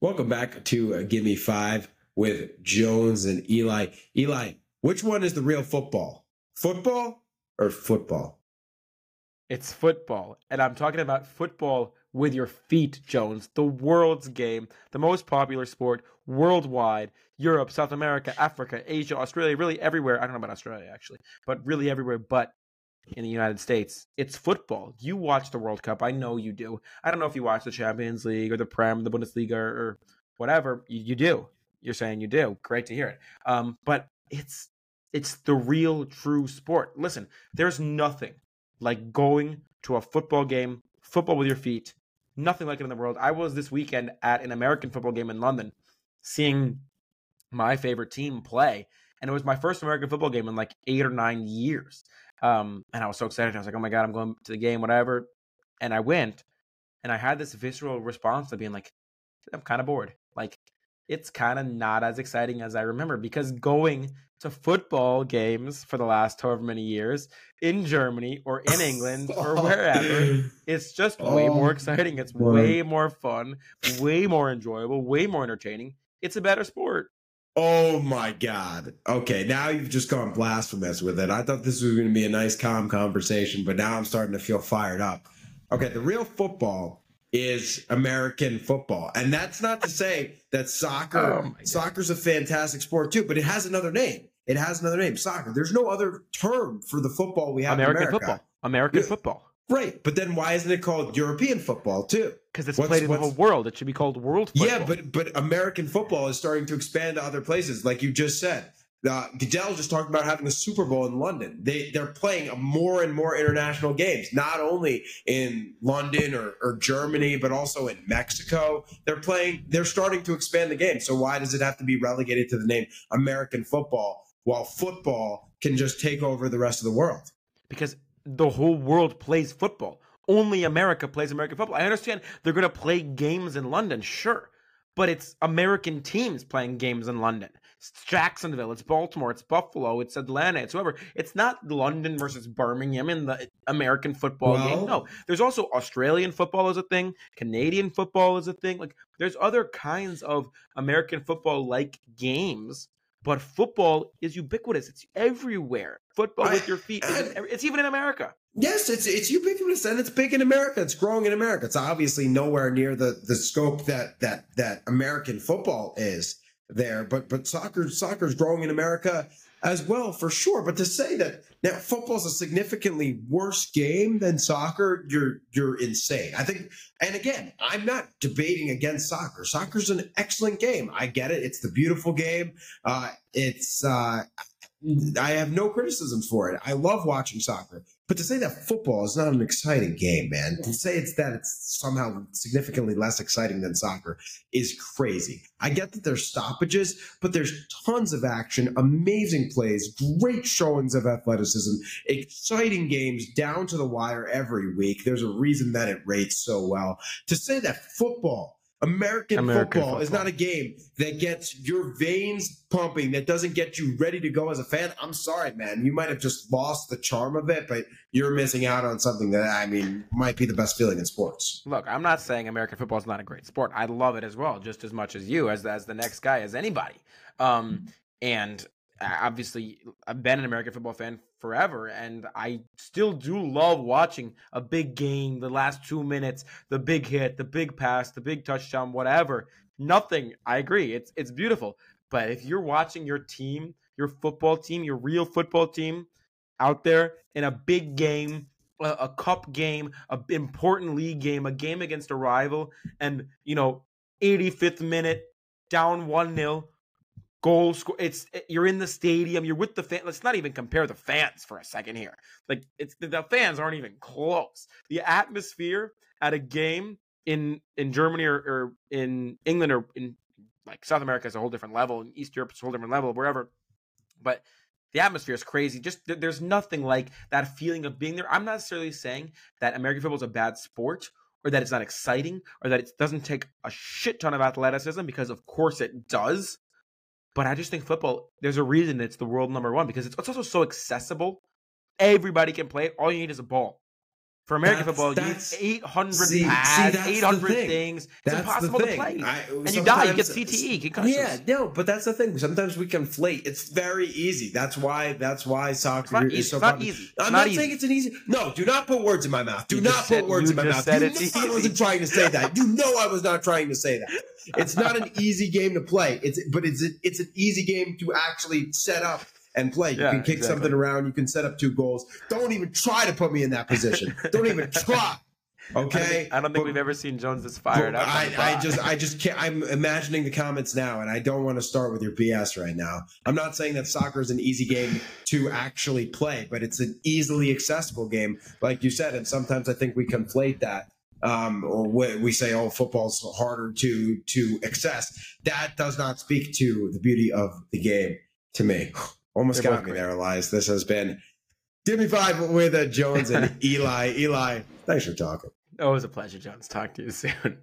Welcome back to uh, Give Me Five with Jones and Eli. Eli, which one is the real football? Football or football? It's football. And I'm talking about football with your feet, Jones. The world's game, the most popular sport worldwide. Europe, South America, Africa, Asia, Australia, really everywhere. I don't know about Australia actually, but really everywhere but in the United States. It's football. You watch the World Cup. I know you do. I don't know if you watch the Champions League or the Prem, the Bundesliga, or whatever. You, you do. You're saying you do. Great to hear it. Um, but it's it's the real true sport. Listen, there's nothing like going to a football game, football with your feet. Nothing like it in the world. I was this weekend at an American football game in London, seeing my favorite team play, and it was my first American football game in like eight or nine years. Um, and I was so excited. I was like, "Oh my god, I'm going to the game, whatever." And I went, and I had this visceral response of being like, "I'm kind of bored." Like, it's kind of not as exciting as I remember because going to football games for the last however many years in Germany or in England or wherever, it's just way more oh, exciting. It's way more fun, way more enjoyable, way more entertaining. It's a better sport. Oh my God. Okay, now you've just gone blasphemous with it. I thought this was going to be a nice, calm conversation, but now I'm starting to feel fired up. Okay, the real football is American football. And that's not to say that soccer oh soccer's a fantastic sport too, but it has another name. It has another name, soccer. There's no other term for the football we have American America. football. American yeah. football. Right, but then why isn't it called European football too? Because it's what's, played in the whole world. It should be called world football. Yeah, but but American football is starting to expand to other places, like you just said. Uh, Goodell just talked about having a Super Bowl in London. They they're playing more and more international games, not only in London or, or Germany, but also in Mexico. They're playing. They're starting to expand the game. So why does it have to be relegated to the name American football, while football can just take over the rest of the world? Because the whole world plays football. Only America plays American football. I understand they're going to play games in London, sure, but it's American teams playing games in London. It's Jacksonville, it's Baltimore, it's Buffalo, it's Atlanta, it's whoever. It's not London versus Birmingham in the American football well, game. No, there's also Australian football is a thing, Canadian football is a thing. Like there's other kinds of American football like games but football is ubiquitous. It's everywhere. Football I, with your feet. it's even in America. Yes, it's it's ubiquitous and it's big in America. It's growing in America. It's obviously nowhere near the the scope that that that American football is there, but but soccer soccer's growing in America as well for sure. But to say that now football's a significantly worse game than soccer, you're you're insane. I think, and again, I'm not debating against soccer. Soccer's an excellent game. I get it. It's the beautiful game. Uh, it's uh, I have no criticisms for it. I love watching soccer. But to say that football is not an exciting game, man, to say it's that it's somehow significantly less exciting than soccer is crazy. I get that there's stoppages, but there's tons of action, amazing plays, great showings of athleticism, exciting games down to the wire every week. There's a reason that it rates so well. To say that football American, American football, football, is not a game that gets your veins pumping, that doesn't get you ready to go as a fan. I'm sorry, man. You might have just lost the charm of it, but you're missing out on something that, I mean, might be the best feeling in sports. Look, I'm not saying American football is not a great sport. I love it as well, just as much as you, as, as the next guy, as anybody. Um, and obviously I've been an American football fan forever and I still do love watching a big game, the last 2 minutes, the big hit, the big pass, the big touchdown, whatever. Nothing. I agree. It's it's beautiful. But if you're watching your team, your football team, your real football team out there in a big game, a, a cup game, a important league game, a game against a rival and, you know, 85th minute down 1-0 goal score. It's eh, you're in the stadium. You're with the fan. Let's not even compare the fans for a second here. Like it's the fans aren't even close. The atmosphere at a game in in Germany or, or in England or in like South America is a whole different level. In East Europe, it's a whole different level. Wherever, but the atmosphere is crazy. Just there's nothing like that feeling of being there. I'm not necessarily saying that American football is a bad sport or that it's not exciting or that it doesn't take a shit ton of athleticism because of course it does but I just think football, there's a reason it's the world number one because it's, it's also so accessible. Everybody can play it. All you need is a ball. For American That's- football, you that's- need 800 see- see, pads, that's 800 thing. things. It's That's impossible to play. I- and you die, you get CTE, concussions. Yeah, no, but that's the thing. Sometimes we conflate. It's very easy. That's why. That's why soccer is easy. so It's not popular. easy. It's I'm not not, easy. saying it's an easy. No, do not put words in my mouth. Do You not put said- words in my mouth. You it's know I wasn't trying to say that. You know I was not trying to say that. It's not an easy game to play. It's but it's a, it's an easy game to actually set up and play. You Yeah, can kick exactly. something around. You can set up two goals. Don't even try to put me in that position. Don't even try. I don't Okay. think, I don't think But- we've ever seen Jones this fired up. I, I just I just can't I'm imagining the comments now and I don't want to start with your BS right now. I'm not saying that soccer is an easy game to actually play, but it's an easily accessible game, like you said, and sometimes I think we conflate that. Um, or we, we say, "Oh, football's harder to to access." That does not speak to the beauty of the game to me. Almost They're got me great. there, Elias. This has been Give Me Five with Jones and Eli. Eli, thanks for talking. Always a pleasure, Jones. Talk to you soon.